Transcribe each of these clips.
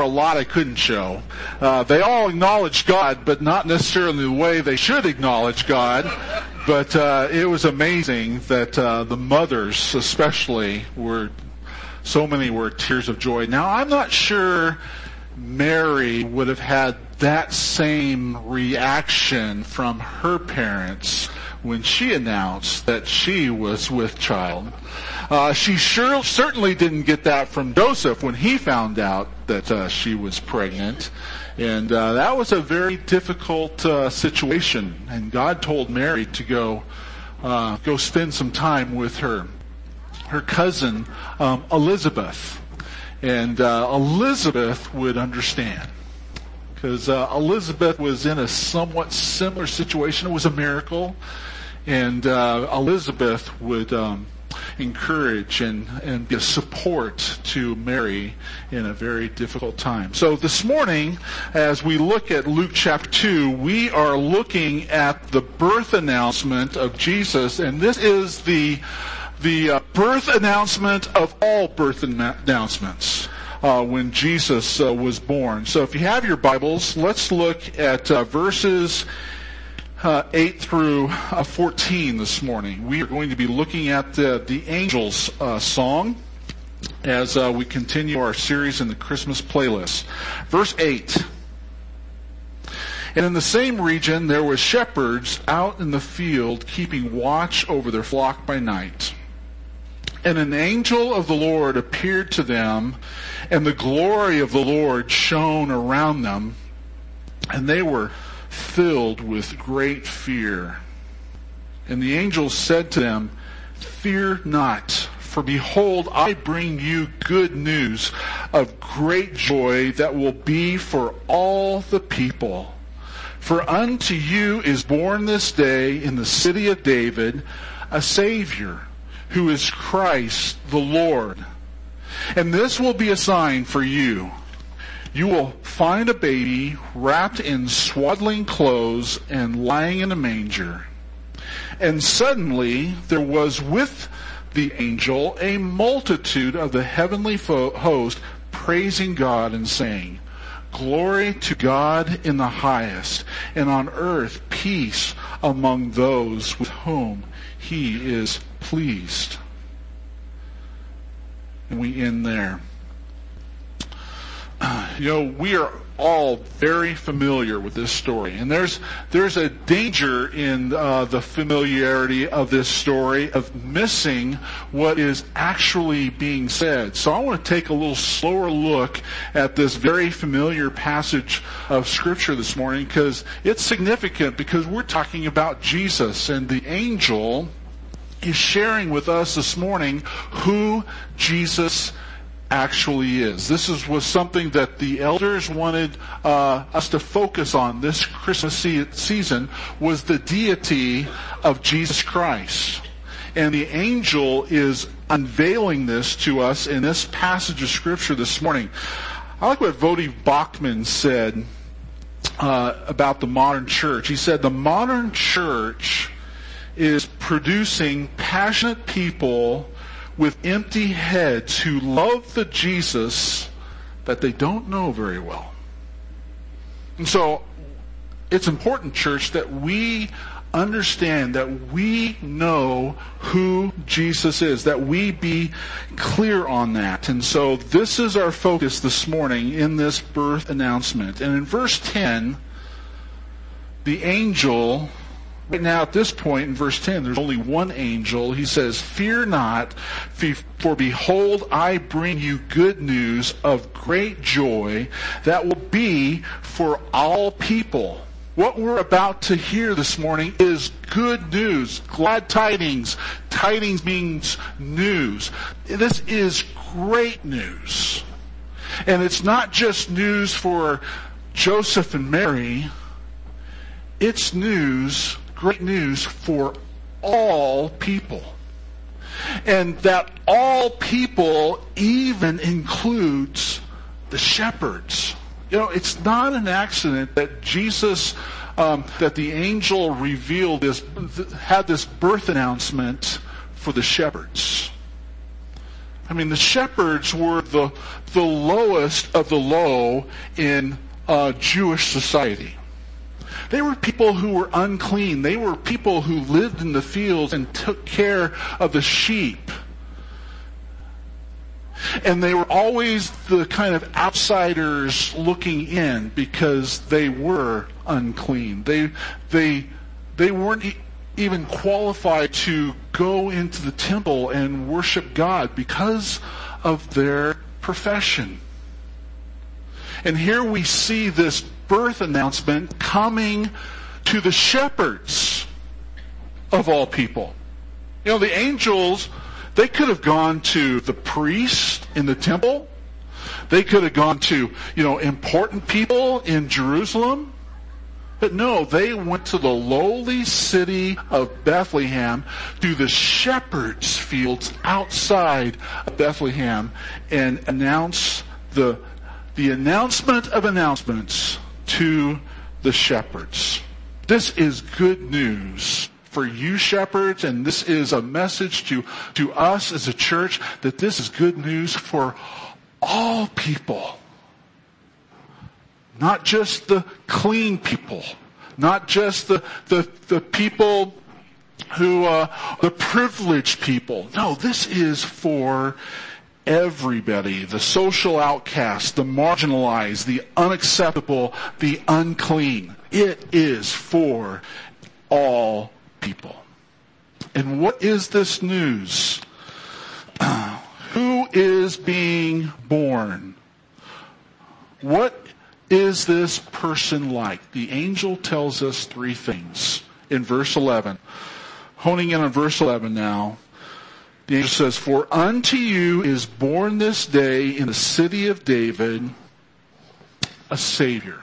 were a lot I couldn't show. Uh, they all acknowledged God, but not necessarily the way they should acknowledge God. But uh, it was amazing that uh, the mothers, especially, were so many were tears of joy. Now I'm not sure Mary would have had that same reaction from her parents when she announced that she was with child. Uh, she sure certainly didn't get that from Joseph when he found out that uh, she was pregnant, and uh, that was a very difficult uh, situation. And God told Mary to go uh, go spend some time with her her cousin um, Elizabeth, and uh, Elizabeth would understand because uh, Elizabeth was in a somewhat similar situation. It was a miracle, and uh, Elizabeth would um, encourage and, and be a support to Mary in a very difficult time. So this morning, as we look at Luke chapter 2, we are looking at the birth announcement of Jesus, and this is the the uh, birth announcement of all birth announcements uh, when Jesus uh, was born. So if you have your Bibles, let's look at uh, verses uh, 8 through uh, 14 this morning. We are going to be looking at the, the angels uh, song as we continue our series in the Christmas playlist. Verse 8. And in the same region there were shepherds out in the field keeping watch over their flock by night. And an angel of the Lord appeared to them, and the glory of the Lord shone around them, and they were filled with great fear. And the angel said to them, Fear not, for behold, I bring you good news of great joy that will be for all the people. For unto you is born this day in the city of David a Savior who is Christ the Lord. And this will be a sign for you. You will find a baby wrapped in swaddling clothes and lying in a manger. And suddenly there was with the angel a multitude of the heavenly host praising God and saying, Glory to God in the highest, and on earth peace among those with whom he is pleased. And we end there. You know, we are all very familiar with this story, and there's there's a danger in uh, the familiarity of this story of missing what is actually being said. So I want to take a little slower look at this very familiar passage of Scripture this morning because it's significant because we're talking about Jesus and the angel is sharing with us this morning who Jesus actually is. This is, was something that the elders wanted uh, us to focus on this Christmas season was the deity of Jesus Christ. And the angel is unveiling this to us in this passage of scripture this morning. I like what Voddie Baucham said uh, about the modern church. He said the modern church is producing passionate people with empty heads who love the Jesus that they don't know very well. And so it's important, church, that we understand that we know who Jesus is, that we be clear on that. And so this is our focus this morning in this birth announcement. And in verse 10, the angel Right now, at this point in verse 10, there's only one angel. He says, Fear not, for behold, I bring you good news of great joy that will be for all people. What we're about to hear this morning is good news, glad tidings. Tidings means news. This is great news. And it's not just news for Joseph and Mary. It's news great news for all people. And that all people even includes the shepherds. You know, it's not an accident that Jesus, um, that the angel revealed this, had this birth announcement for the shepherds. I mean, the shepherds were the, the lowest of the low in uh, Jewish society. They were people who were unclean. They were people who lived in the fields and took care of the sheep. And they were always the kind of outsiders looking in because they were unclean. They, they, they weren't even qualified to go into the temple and worship God because of their profession. And here we see this birth announcement coming to the shepherds of all people. You know, the angels, they could have gone to the priest in the temple. They could have gone to, you know, important people in Jerusalem. But no, they went to the lowly city of Bethlehem to the shepherds' fields outside of Bethlehem and announced the, the announcement of announcements to the shepherds. This is good news for you shepherds and this is a message to, to us as a church that this is good news for all people. Not just the clean people. Not just the, the, the people who, uh, the privileged people. No, this is for everybody. The social outcast, the marginalized, the unacceptable, the unclean. It is for all people. And what is this news? Who is being born? What is this person like? The angel tells us three things in verse 11. Honing in on verse 11 now. The angel says, For unto you is born this day in the city of David a Savior.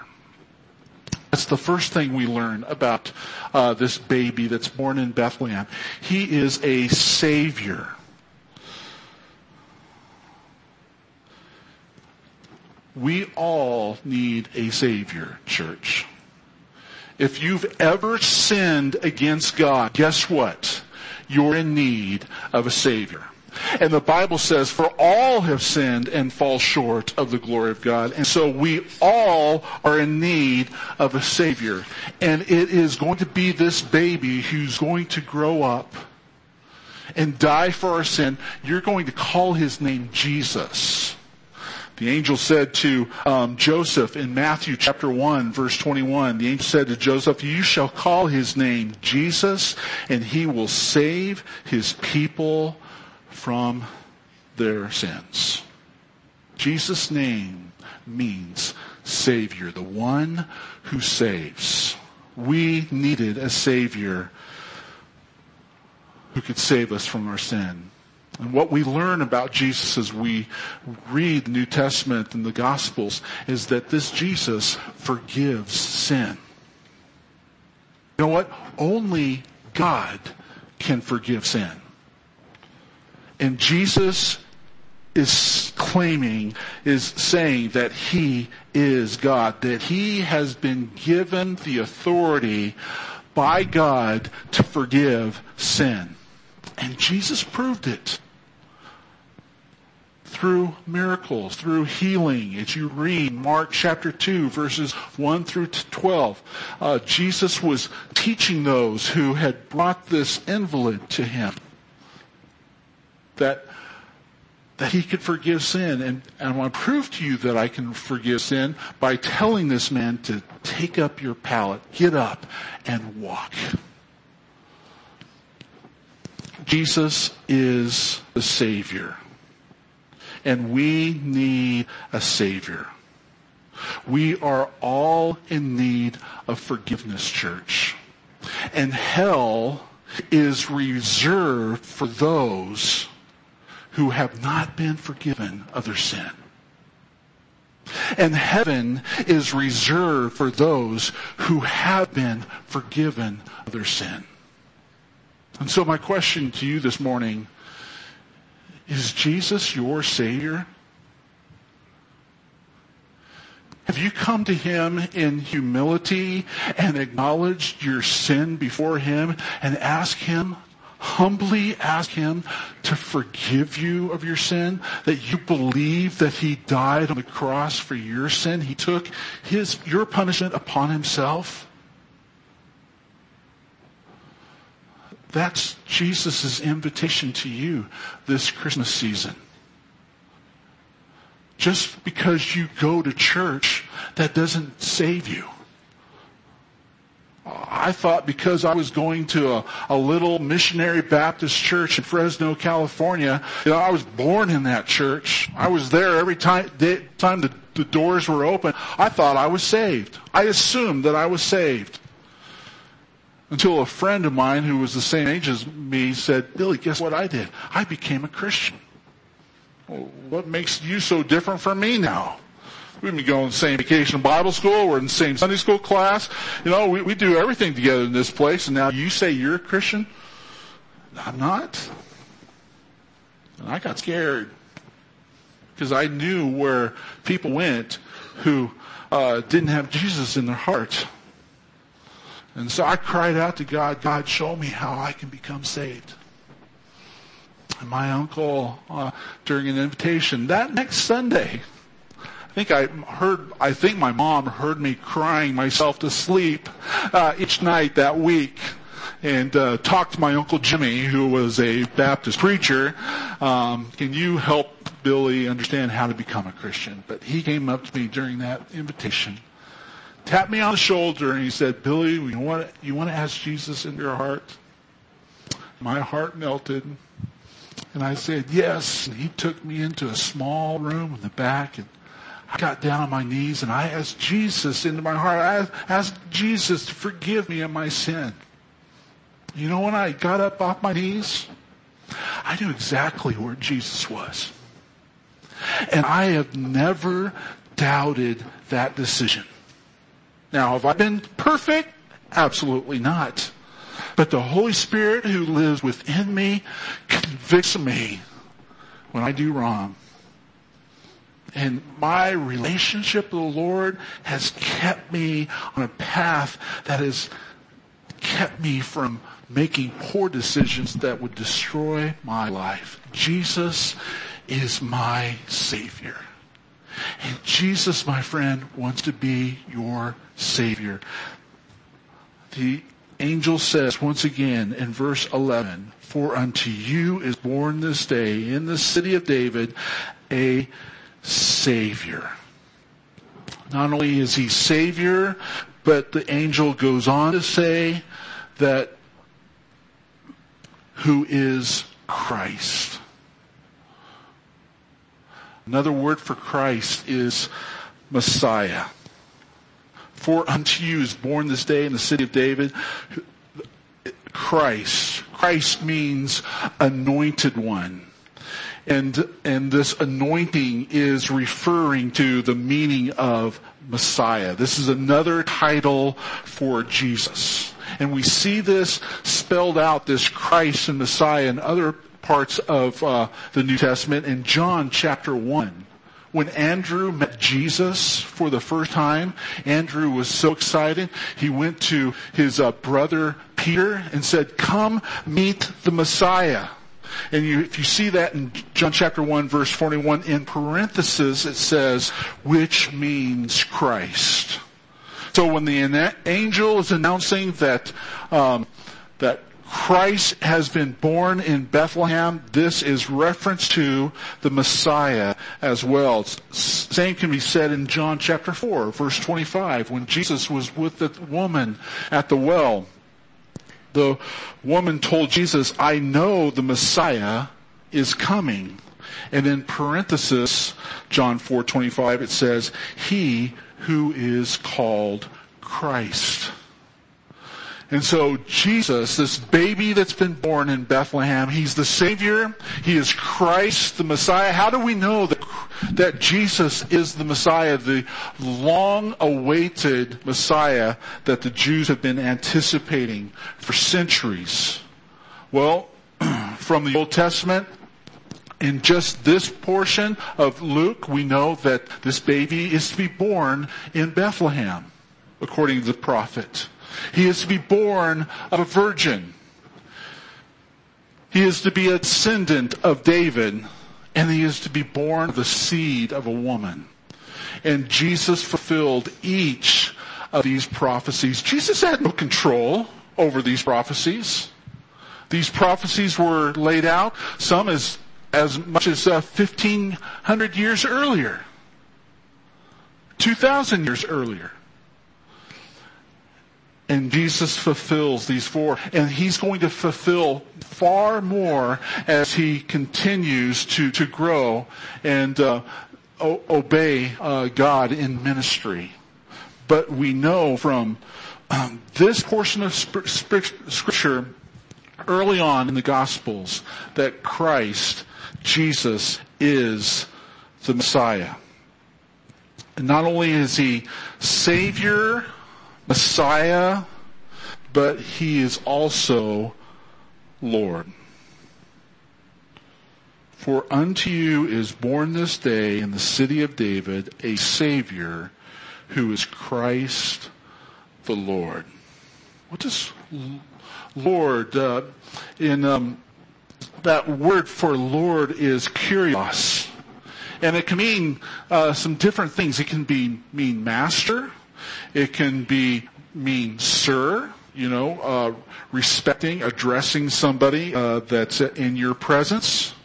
That's the first thing we learn about uh, this baby that's born in Bethlehem. He is a Savior. We all need a Savior, church. If you've ever sinned against God, guess what? You're in need of a Savior. And the Bible says, for all have sinned and fall short of the glory of God. And so we all are in need of a Savior. And it is going to be this baby who's going to grow up and die for our sin. You're going to call his name Jesus. The angel said to um, Joseph in Matthew chapter 1 verse 21, the angel said to Joseph, you shall call his name Jesus and he will save his people from their sins. Jesus' name means Savior, the one who saves. We needed a Savior who could save us from our sin. And what we learn about Jesus as we read the New Testament and the Gospels is that this Jesus forgives sin. You know what? Only God can forgive sin. And Jesus is claiming, is saying that he is God, that he has been given the authority by God to forgive sin. And Jesus proved it through miracles, through healing. As you read Mark chapter 2 verses 1 through 12, uh, Jesus was teaching those who had brought this invalid to him that that he could forgive sin. And, and I want to prove to you that I can forgive sin by telling this man to take up your pallet, get up, and walk. Jesus is the Savior. And we need a Savior. We are all in need of forgiveness, church. And hell is reserved for those who have not been forgiven of their sin. And heaven is reserved for those who have been forgiven of their sin. And so my question to you this morning, is Jesus your Savior? Have you come to Him in humility and acknowledged your sin before Him and asked Him, humbly ask Him to forgive you of your sin, that you believe that He died on the cross for your sin. He took His, your punishment upon Himself. That's Jesus' invitation to you this Christmas season. Just because you go to church, that doesn't save you. I thought because I was going to a, a, little missionary Baptist church in Fresno, California, you know, I was born in that church. I was there every time, day, time the, the doors were open. I thought I was saved. I assumed that I was saved. Until a friend of mine who was the same age as me said, Billy, guess what I did? I became a Christian. Well, what makes you so different from me now? We've been going to the same vacation Bible school. We're in the same Sunday school class. You know, we, we do everything together in this place. And now you say you're a Christian? I'm not. And I got scared because I knew where people went who uh, didn't have Jesus in their heart. And so I cried out to God, God, show me how I can become saved. And my uncle, uh, during an invitation that next Sunday, I think I heard, I think my mom heard me crying myself to sleep uh, each night that week and uh, talked to my uncle Jimmy, who was a Baptist preacher. Um, can you help Billy understand how to become a Christian? But he came up to me during that invitation, tapped me on the shoulder, and he said, "Billy, you want you want to ask Jesus into your heart?" My heart melted. And I said, yes. And he took me into a small room in the back and I got down on my knees and I asked Jesus into my heart. I asked Jesus to forgive me of my sin. You know, when I got up off my knees, I knew exactly where Jesus was. And I have never doubted that decision. Now, have I been perfect? Absolutely not. But the Holy Spirit who lives within me convicts me when I do wrong. And my relationship with the Lord has kept me on a path that has kept me from making poor decisions that would destroy my life. Jesus is my Savior. And Jesus, my friend, wants to be your Savior. The angel says once again in verse 11, For unto you is born this day in the city of David a Savior. Not only is he Savior, but the angel goes on to say that who is Christ. Another word for Christ is Messiah. For unto you is born this day in the city of David Christ. Christ means anointed one. And, and this anointing is referring to the meaning of Messiah. This is another title for Jesus. And we see this spelled out, this Christ and Messiah in other parts of uh, the New Testament in John chapter 1. When Andrew met Jesus for the first time, Andrew was so excited, he went to his uh, brother Peter and said, come meet the Messiah. And you, if you see that in John chapter 1 verse 41, in parentheses it says, which means Christ. So when the angel is announcing that, um, that Christ has been born in Bethlehem, this is reference to the Messiah as well. Same can be said in John chapter 4 verse 25 when Jesus was with the woman at the well the woman told Jesus, I know the Messiah is coming. And in parenthesis, John 4:25 it says, "He who is called Christ." And so Jesus, this baby that's been born in Bethlehem, he's the Savior. He is Christ, the Messiah. How do we know that, that Jesus is the Messiah, the long awaited Messiah that the Jews have been anticipating for centuries? Well, from the Old Testament, in just this portion of Luke, we know that this baby is to be born in Bethlehem, according to the prophet. He is to be born of a virgin. He is to be a descendant of David, and he is to be born of the seed of a woman. And Jesus fulfilled each of these prophecies. Jesus had no control over these prophecies. These prophecies were laid out, some as, as much as uh, 1500 years earlier. 2000 years earlier. And Jesus fulfills these four, and he's going to fulfill far more as he continues to, to grow and uh, o- obey uh, God in ministry. But we know from um, this portion of sp- sp- Scripture early on in the Gospels that Christ, Jesus, is the Messiah. And not only is he Savior, Messiah, but he is also Lord. For unto you is born this day in the city of David a Savior who is Christ the Lord. What does Lord uh, in um, that word for Lord is kurios, and it can mean uh, some different things. It can be mean master. It can be mean sir. You know, uh, respecting, addressing somebody uh, that's in your presence,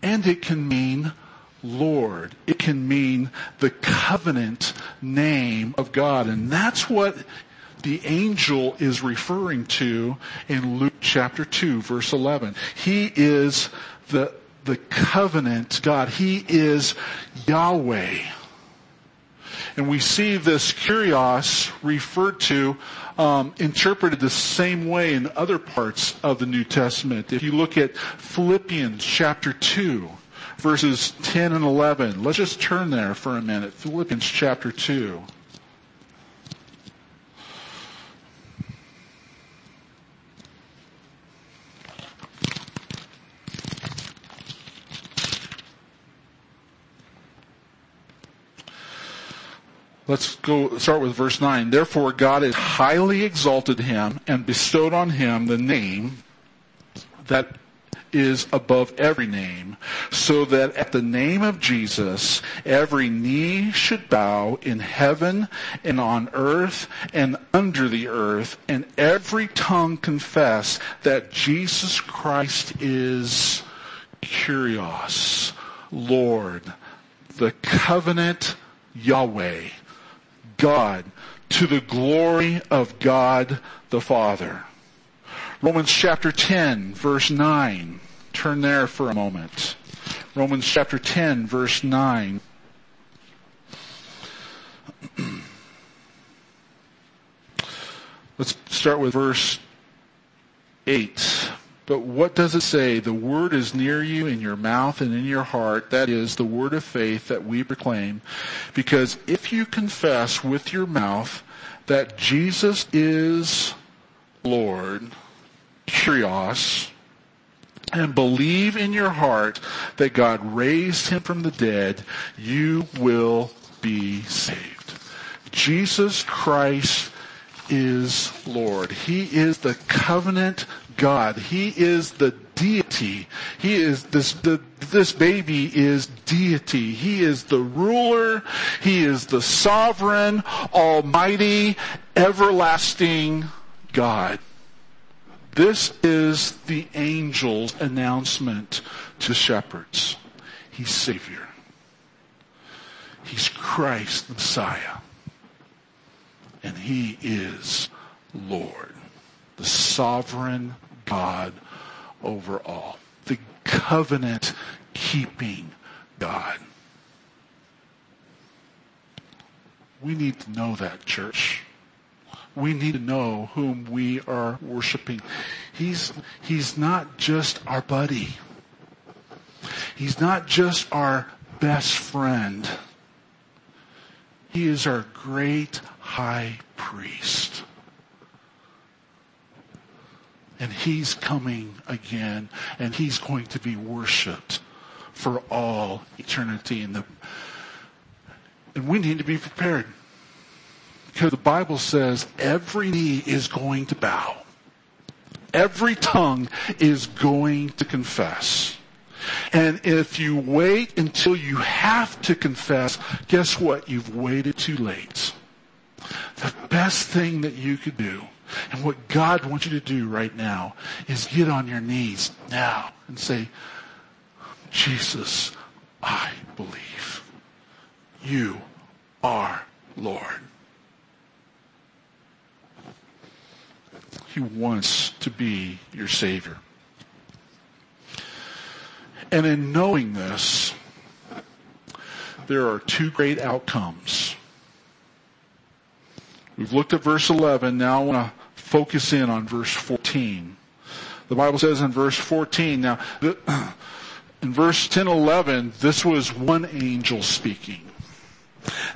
and it can mean Lord. It can mean the covenant name of God. And that's what the angel is referring to in Luke chapter 2 verse 11. He is the, the covenant God. He is Yahweh. And we see this kurios referred to, um, interpreted the same way in other parts of the New Testament. If you look at Philippians chapter 2, verses 10 and 11. Let's just turn there for a minute. Philippians chapter 2. Let's go start with verse 9. Therefore God has highly exalted him and bestowed on him the name that is above every name, so that at the name of Jesus every knee should bow in heaven and on earth and under the earth, and every tongue confess that Jesus Christ is Kurios, Lord, the covenant Yahweh, God, to the glory of God the Father. Romans chapter 10 verse 9. Turn there for a moment. Romans chapter 10 verse 9. Let's start with verse 8. But what does it say? The word is near you in your mouth and in your heart. That is the word of faith that we proclaim. Because if you confess with your mouth that Jesus is Lord, kurios, and believe in your heart that God raised him from the dead, you will be saved. Jesus Christ is Lord. He is the covenant God. He is the deity. He is this the, this baby is deity. He is the ruler. He is the sovereign, almighty, everlasting God. This is the angel's announcement to shepherds. He's Savior. He's Christ the Messiah. And He is Lord, the sovereign God over all, the covenant keeping God. We need to know that, church we need to know whom we are worshiping. He's, he's not just our buddy. He's not just our best friend. He is our great high priest. And he's coming again and he's going to be worshiped for all eternity. And, the, and we need to be prepared. Because the Bible says every knee is going to bow. every tongue is going to confess. And if you wait until you have to confess, guess what? You've waited too late. The best thing that you could do, and what God wants you to do right now, is get on your knees now and say, Jesus, I believe. You are Lord. He wants to be your Savior. And in knowing this, there are two great outcomes. We've looked at verse 11. Now I want to focus in on verse 14. The Bible says in verse 14, now, in verse 10 11, this was one angel speaking.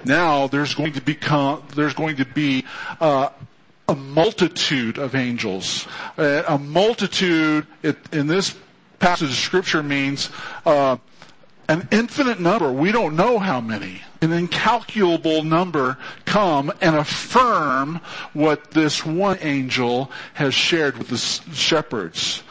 Now there's going to become, there's going to be uh, a multitude of angels. Uh, a multitude in this passage of scripture means uh, an infinite number. We don't know how many. An incalculable number come and affirm what this one angel has shared with the shepherds.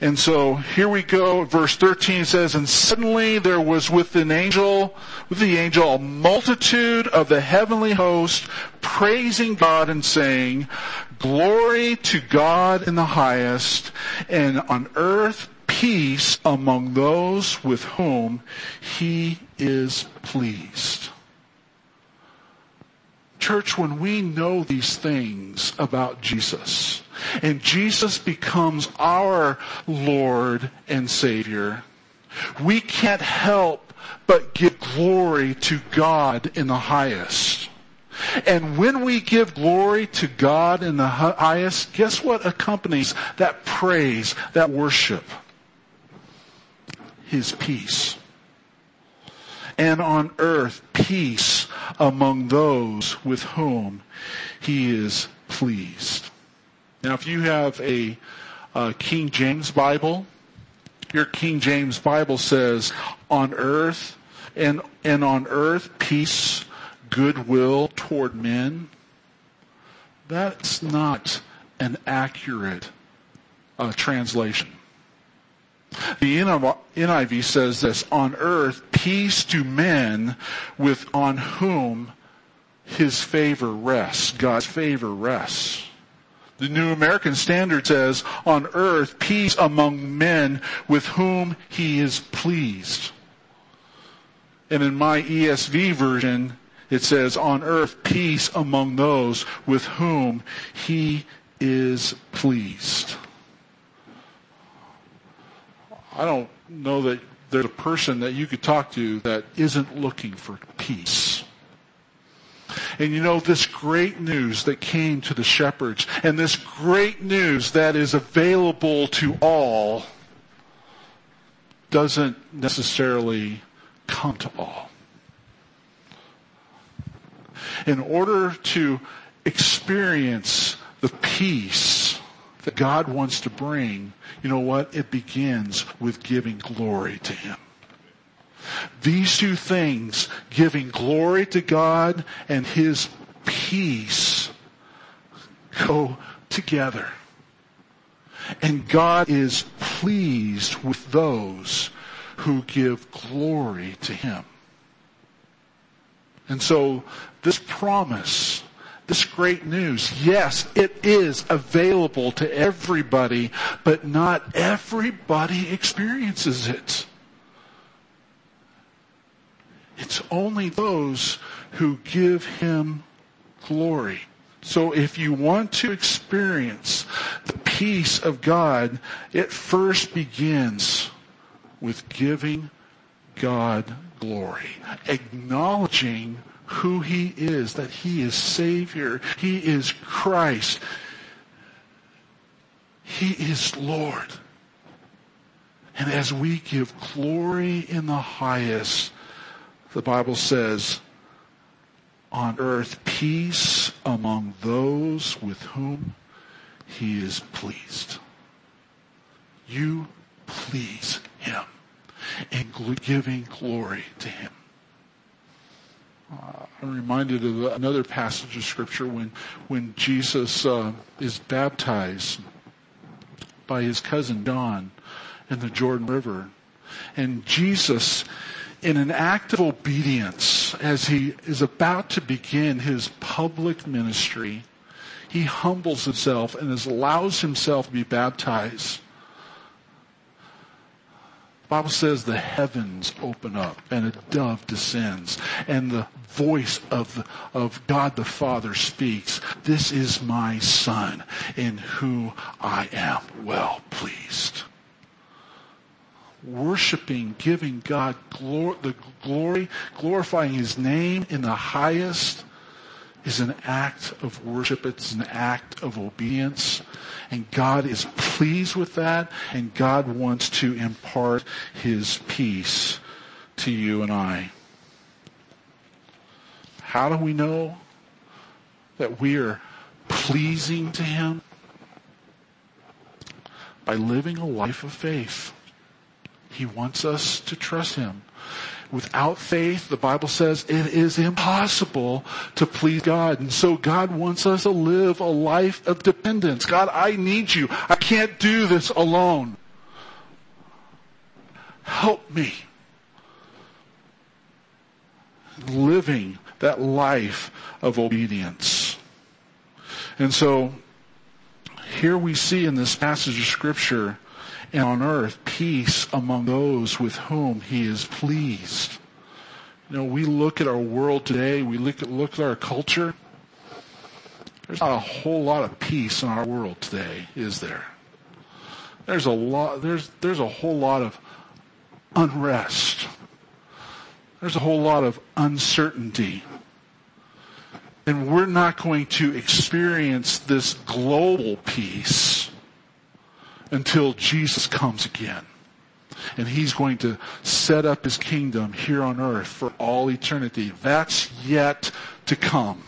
And so here we go. Verse 13 says, And suddenly there was with an angel, with the angel, a multitude of the heavenly host praising God and saying, Glory to God in the highest, and on earth peace among those with whom he is pleased. Church, when we know these things about Jesus, and Jesus becomes our Lord and Savior, we can't help but give glory to God in the highest. And when we give glory to God in the highest, guess what accompanies that praise, that worship? His peace. And on earth, peace among those with whom he is pleased. Now, if you have a, a King James Bible, your King James Bible says, on earth, and, and on earth, peace, goodwill toward men. That's not an accurate uh, translation. The NIV says this, on earth, peace to men with on whom his favor rests, God's favor rests. The New American Standard says, on earth, peace among men with whom he is pleased. And in my ESV version, it says, on earth, peace among those with whom he is pleased. I don't know that there's a person that you could talk to that isn't looking for peace. And you know, this great news that came to the shepherds and this great news that is available to all doesn't necessarily come to all. In order to experience the peace that God wants to bring, you know what? It begins with giving glory to Him. These two things, giving glory to God and His peace, go together. And God is pleased with those who give glory to Him. And so this promise, this great news, yes, it is available to everybody, but not everybody experiences it. It's only those who give him glory. So if you want to experience the peace of God, it first begins with giving God glory, acknowledging who he is, that he is Savior, he is Christ, he is Lord. And as we give glory in the highest, the Bible says, on earth peace among those with whom he is pleased. You please him in giving glory to him. Uh, I'm reminded of another passage of scripture when, when Jesus uh, is baptized. by his cousin John in the Jordan River. And Jesus, in an act of obedience, as he is about to begin his public ministry, he humbles himself and allows himself to be baptized. Bible says the heavens open up and a dove descends and the voice of, of God the Father speaks. This is my son in whom I am well pleased worshiping, giving God glor- the glory, glorifying His name in the highest is an act of worship. It's an act of obedience. And God is pleased with that. And God wants to impart His peace to you and I. How do we know that we are pleasing to Him? By living a life of faith. He wants us to trust Him. Without faith, the Bible says it is impossible to please God. And so God wants us to live a life of dependence. God, I need you. I can't do this alone. Help me. Living that life of obedience. And so here we see in this passage of scripture and on earth peace among those with whom he is pleased. You know, we look at our world today, we look at, look at our culture. There's not a whole lot of peace in our world today, is there? There's a lot, there's, there's a whole lot of unrest. There's a whole lot of uncertainty. And we're not going to experience this global peace until Jesus comes again. And he's going to set up his kingdom here on earth for all eternity. That's yet to come.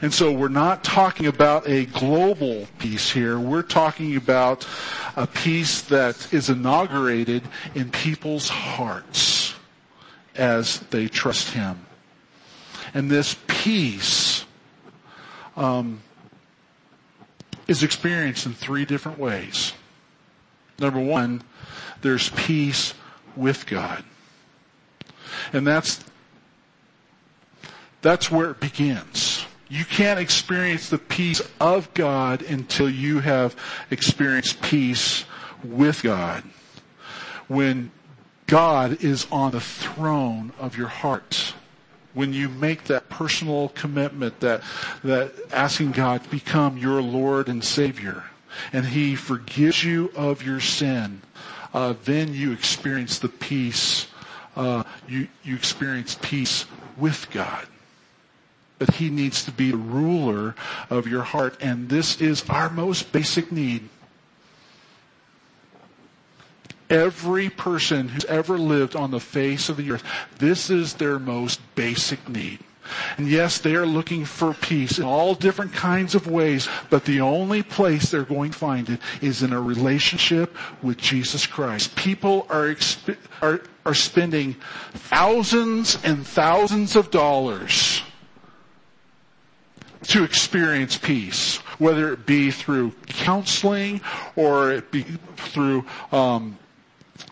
And so we're not talking about a global peace here. We're talking about a peace that is inaugurated in people's hearts as they trust him. And this peace um, is experienced in three different ways. Number one, there's peace with God. And that's, that's where it begins. You can't experience the peace of God until you have experienced peace with God. When God is on the throne of your heart. When you make that personal commitment that, that asking God to become your Lord and Savior and He forgives you of your sin, uh, then you experience the peace. Uh, you you experience peace with God. But He needs to be the ruler of your heart, and this is our most basic need. Every person who's ever lived on the face of the earth, this is their most basic need. And yes, they are looking for peace in all different kinds of ways, but the only place they're going to find it is in a relationship with Jesus Christ. People are, exp- are, are spending thousands and thousands of dollars to experience peace, whether it be through counseling or it be through um,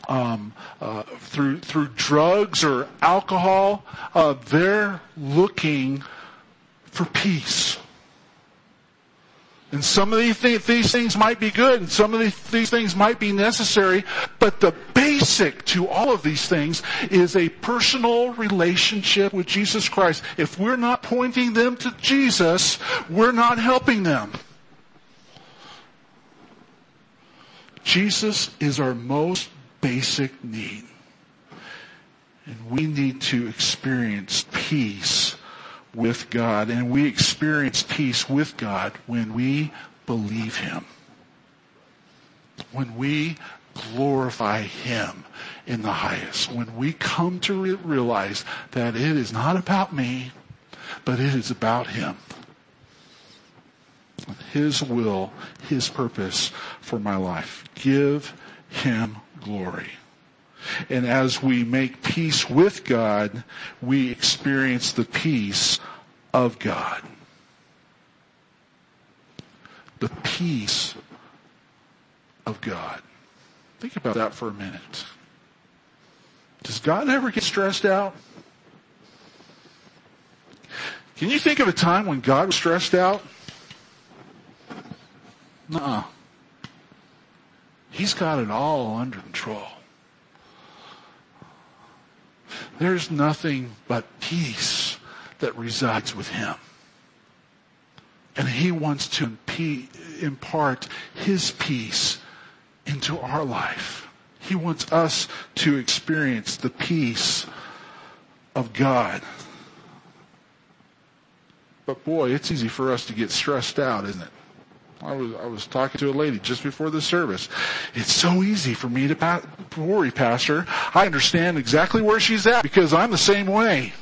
um, uh, through through drugs or alcohol, uh, they're looking for peace. And some of these, th- these things might be good, and some of these, these things might be necessary, but the basic to all of these things is a personal relationship with Jesus Christ. If we're not pointing them to Jesus, we're not helping them. Jesus is our most basic need. And we need to experience peace with God. And we experience peace with God when we believe Him. When we glorify Him in the highest. When we come to re- realize that it is not about me, but it is about Him. His will, His purpose for my life. Give Him glory. And as we make peace with God, we experience the peace of God. The peace of God. Think about that for a minute. Does God ever get stressed out? Can you think of a time when God was stressed out? No. He's got it all under control. There's nothing but peace that resides with Him. And He wants to impart His peace into our life. He wants us to experience the peace of God. But boy, it's easy for us to get stressed out, isn't it? I was, I was talking to a lady just before the service. It's so easy for me to pa- worry, Pastor. I understand exactly where she's at because I'm the same way.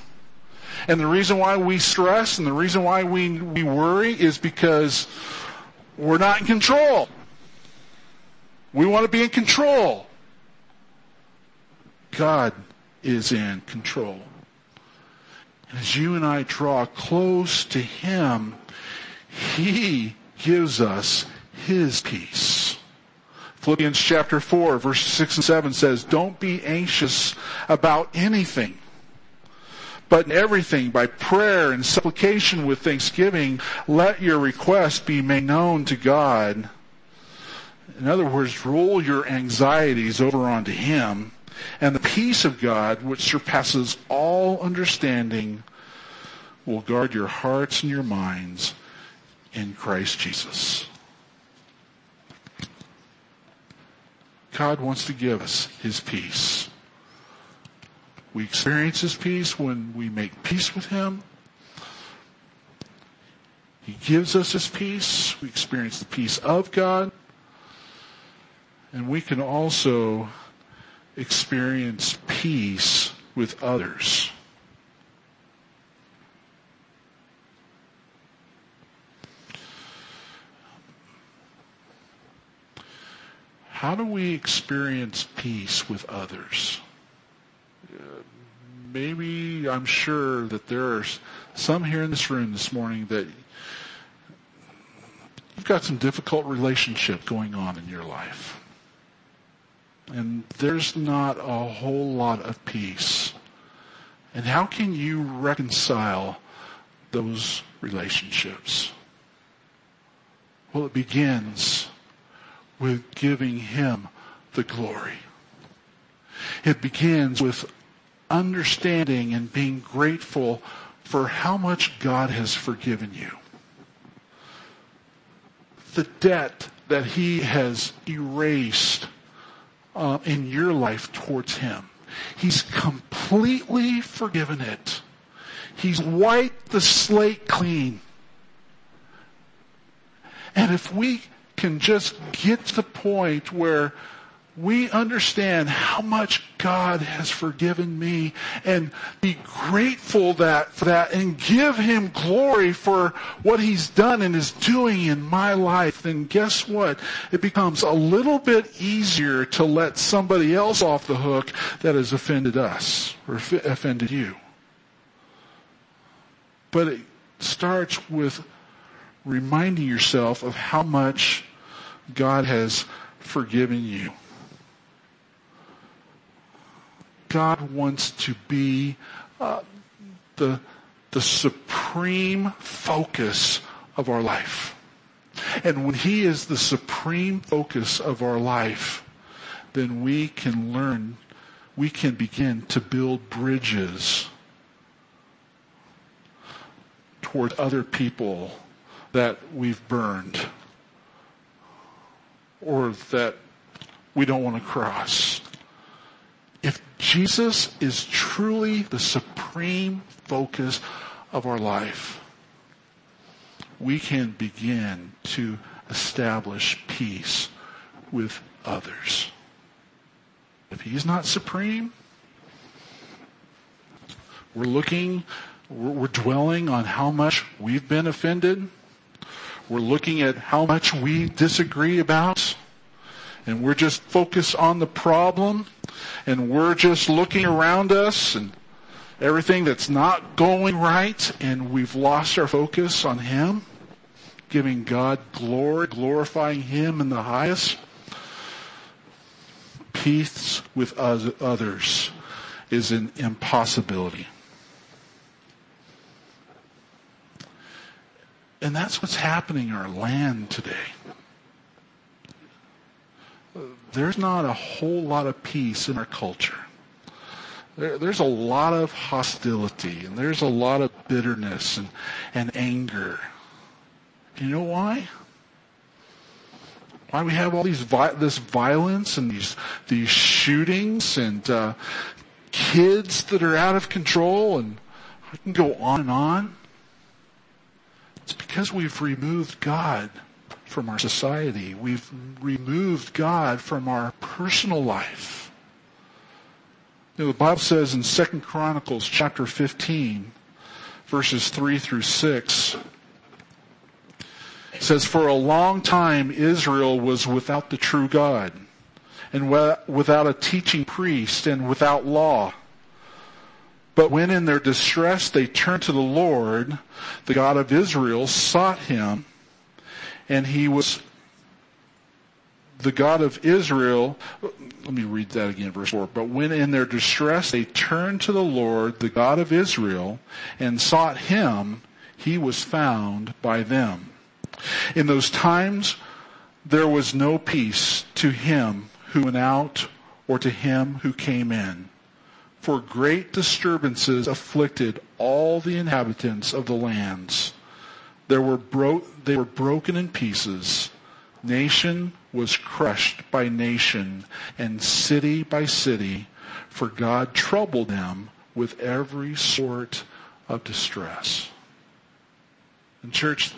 And the reason why we stress and the reason why we, we worry is because we're not in control. We want to be in control. God is in control. As you and I draw close to Him, He gives us His peace. Philippians chapter 4 verses 6 and 7 says, Don't be anxious about anything, but in everything by prayer and supplication with thanksgiving, let your request be made known to God. In other words, roll your anxieties over onto Him and the peace of God, which surpasses all understanding, will guard your hearts and your minds in Christ Jesus. God wants to give us His peace. We experience His peace when we make peace with Him. He gives us His peace. We experience the peace of God. And we can also experience peace with others. How do we experience peace with others? maybe I'm sure that there are some here in this room this morning that you've got some difficult relationship going on in your life. And there's not a whole lot of peace. And how can you reconcile those relationships? Well, it begins with giving Him the glory. It begins with understanding and being grateful for how much God has forgiven you. The debt that He has erased uh, in your life towards Him. He's completely forgiven it. He's wiped the slate clean. And if we can just get to the point where we understand how much God has forgiven me and be grateful that, for that and give Him glory for what He's done and is doing in my life, then guess what? It becomes a little bit easier to let somebody else off the hook that has offended us or offended you. But it starts with reminding yourself of how much God has forgiven you. God wants to be uh, the, the supreme focus of our life. And when He is the supreme focus of our life, then we can learn, we can begin to build bridges toward other people that we've burned or that we don't want to cross. If Jesus is truly the supreme focus of our life, we can begin to establish peace with others. If he's not supreme, we're looking, we're dwelling on how much we've been offended. We're looking at how much we disagree about. And we're just focused on the problem and we're just looking around us and everything that's not going right and we've lost our focus on Him, giving God glory, glorifying Him in the highest, peace with others is an impossibility. And that's what's happening in our land today. There's not a whole lot of peace in our culture. There, there's a lot of hostility and there's a lot of bitterness and, and anger. You know why? Why we have all these this violence and these these shootings and uh, kids that are out of control and I can go on and on. It's because we've removed God from our society. We've removed God from our personal life. You know, the Bible says in 2 Chronicles chapter 15, verses 3 through 6, it says, For a long time Israel was without the true God, and without a teaching priest, and without law. But when in their distress they turned to the Lord, the God of Israel sought him, and he was the God of Israel, let me read that again, verse 4. But when in their distress they turned to the Lord, the God of Israel, and sought him, he was found by them. In those times, there was no peace to him who went out or to him who came in for great disturbances afflicted all the inhabitants of the lands. There were bro- they were broken in pieces. Nation was crushed by nation and city by city, for God troubled them with every sort of distress. And church,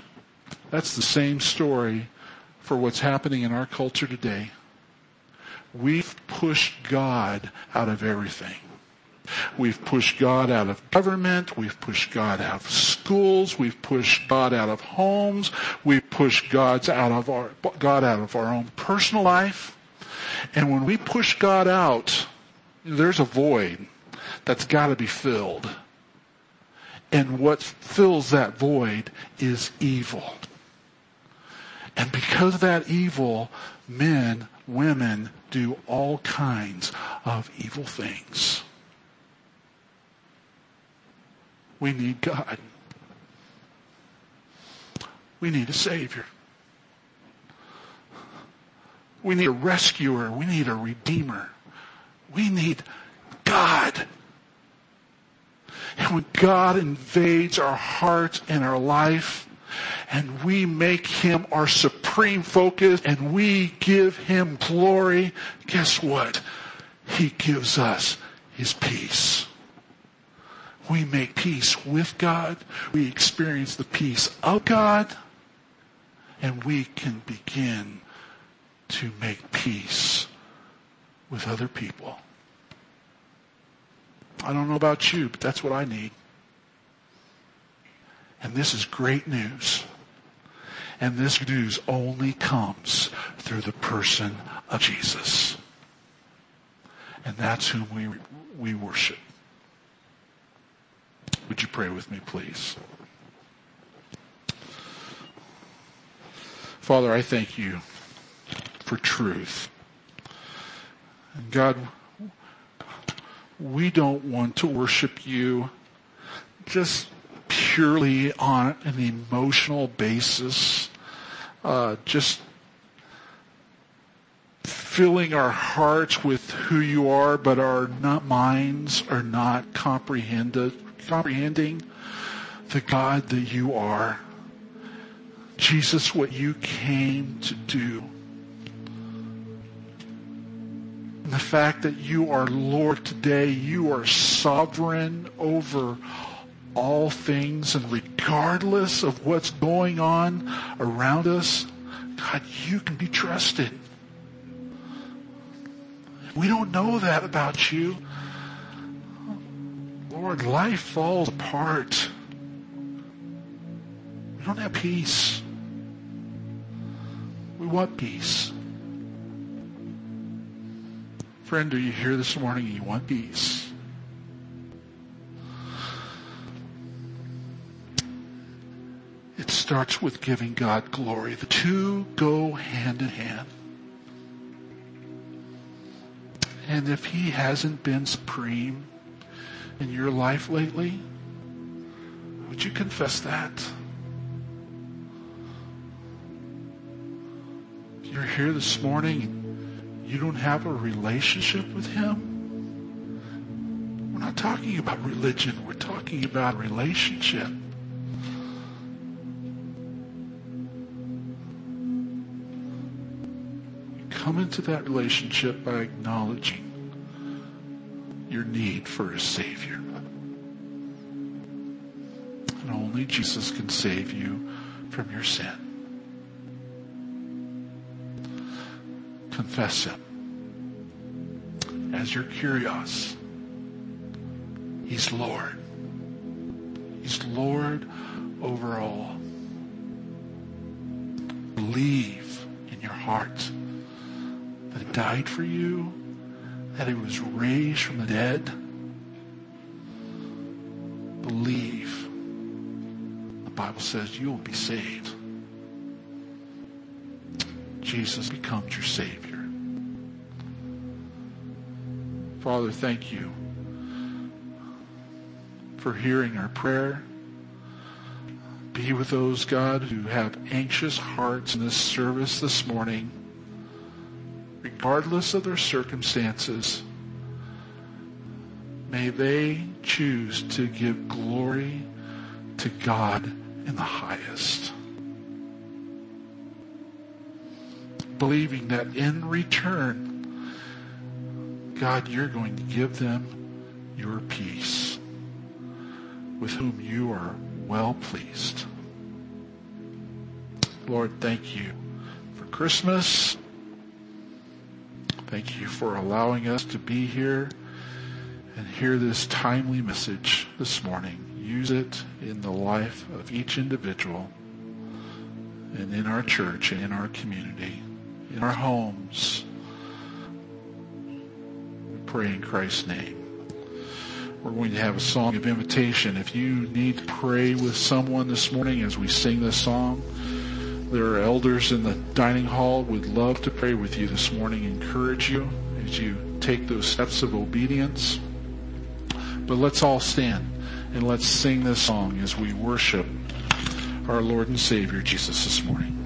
that's the same story for what's happening in our culture today. We've pushed God out of everything. We've pushed God out of government. We've pushed God out of schools. We've pushed God out of homes. We've pushed God's out of our, God out of our own personal life. And when we push God out, there's a void that's got to be filled. And what fills that void is evil. And because of that evil, men, women do all kinds of evil things. We need God. We need a Savior. We need a rescuer. We need a redeemer. We need God. And when God invades our hearts and our life, and we make Him our supreme focus, and we give Him glory, guess what? He gives us His peace we make peace with God, we experience the peace of God, and we can begin to make peace with other people. I don't know about you, but that's what I need. And this is great news. And this news only comes through the person of Jesus. And that's whom we, we worship. Would you pray with me, please? Father, I thank you for truth. And God, we don't want to worship you just purely on an emotional basis, uh, just filling our hearts with who you are, but our not minds are not comprehended comprehending the God that you are. Jesus, what you came to do. And the fact that you are Lord today, you are sovereign over all things, and regardless of what's going on around us, God, you can be trusted. We don't know that about you. Lord, life falls apart. We don't have peace. We want peace. Friend, are you here this morning and you want peace? It starts with giving God glory. The two go hand in hand. And if He hasn't been supreme in your life lately, would you confess that? If You're here this morning, you don't have a relationship with Him. We're not talking about religion, we're talking about relationship. come into that relationship by acknowledging your need for a Savior. And only Jesus can save you from your sin. Confess Him as your Kyrios. He's Lord. He's Lord over all. Believe in your heart that He died for you, that He was raised from the dead. Believe. The Bible says you will be saved. Jesus becomes your Savior. Father, thank you for hearing our prayer. Be with those, God, who have anxious hearts in this service this morning regardless of their circumstances, may they choose to give glory to God in the highest. Believing that in return, God, you're going to give them your peace, with whom you are well pleased. Lord, thank you for Christmas. Thank you for allowing us to be here and hear this timely message this morning. Use it in the life of each individual and in our church and in our community, in our homes. We pray in Christ's name. We're going to have a song of invitation. If you need to pray with someone this morning as we sing this song, there are elders in the dining hall would love to pray with you this morning, encourage you as you take those steps of obedience. But let's all stand and let's sing this song as we worship our Lord and Savior Jesus this morning.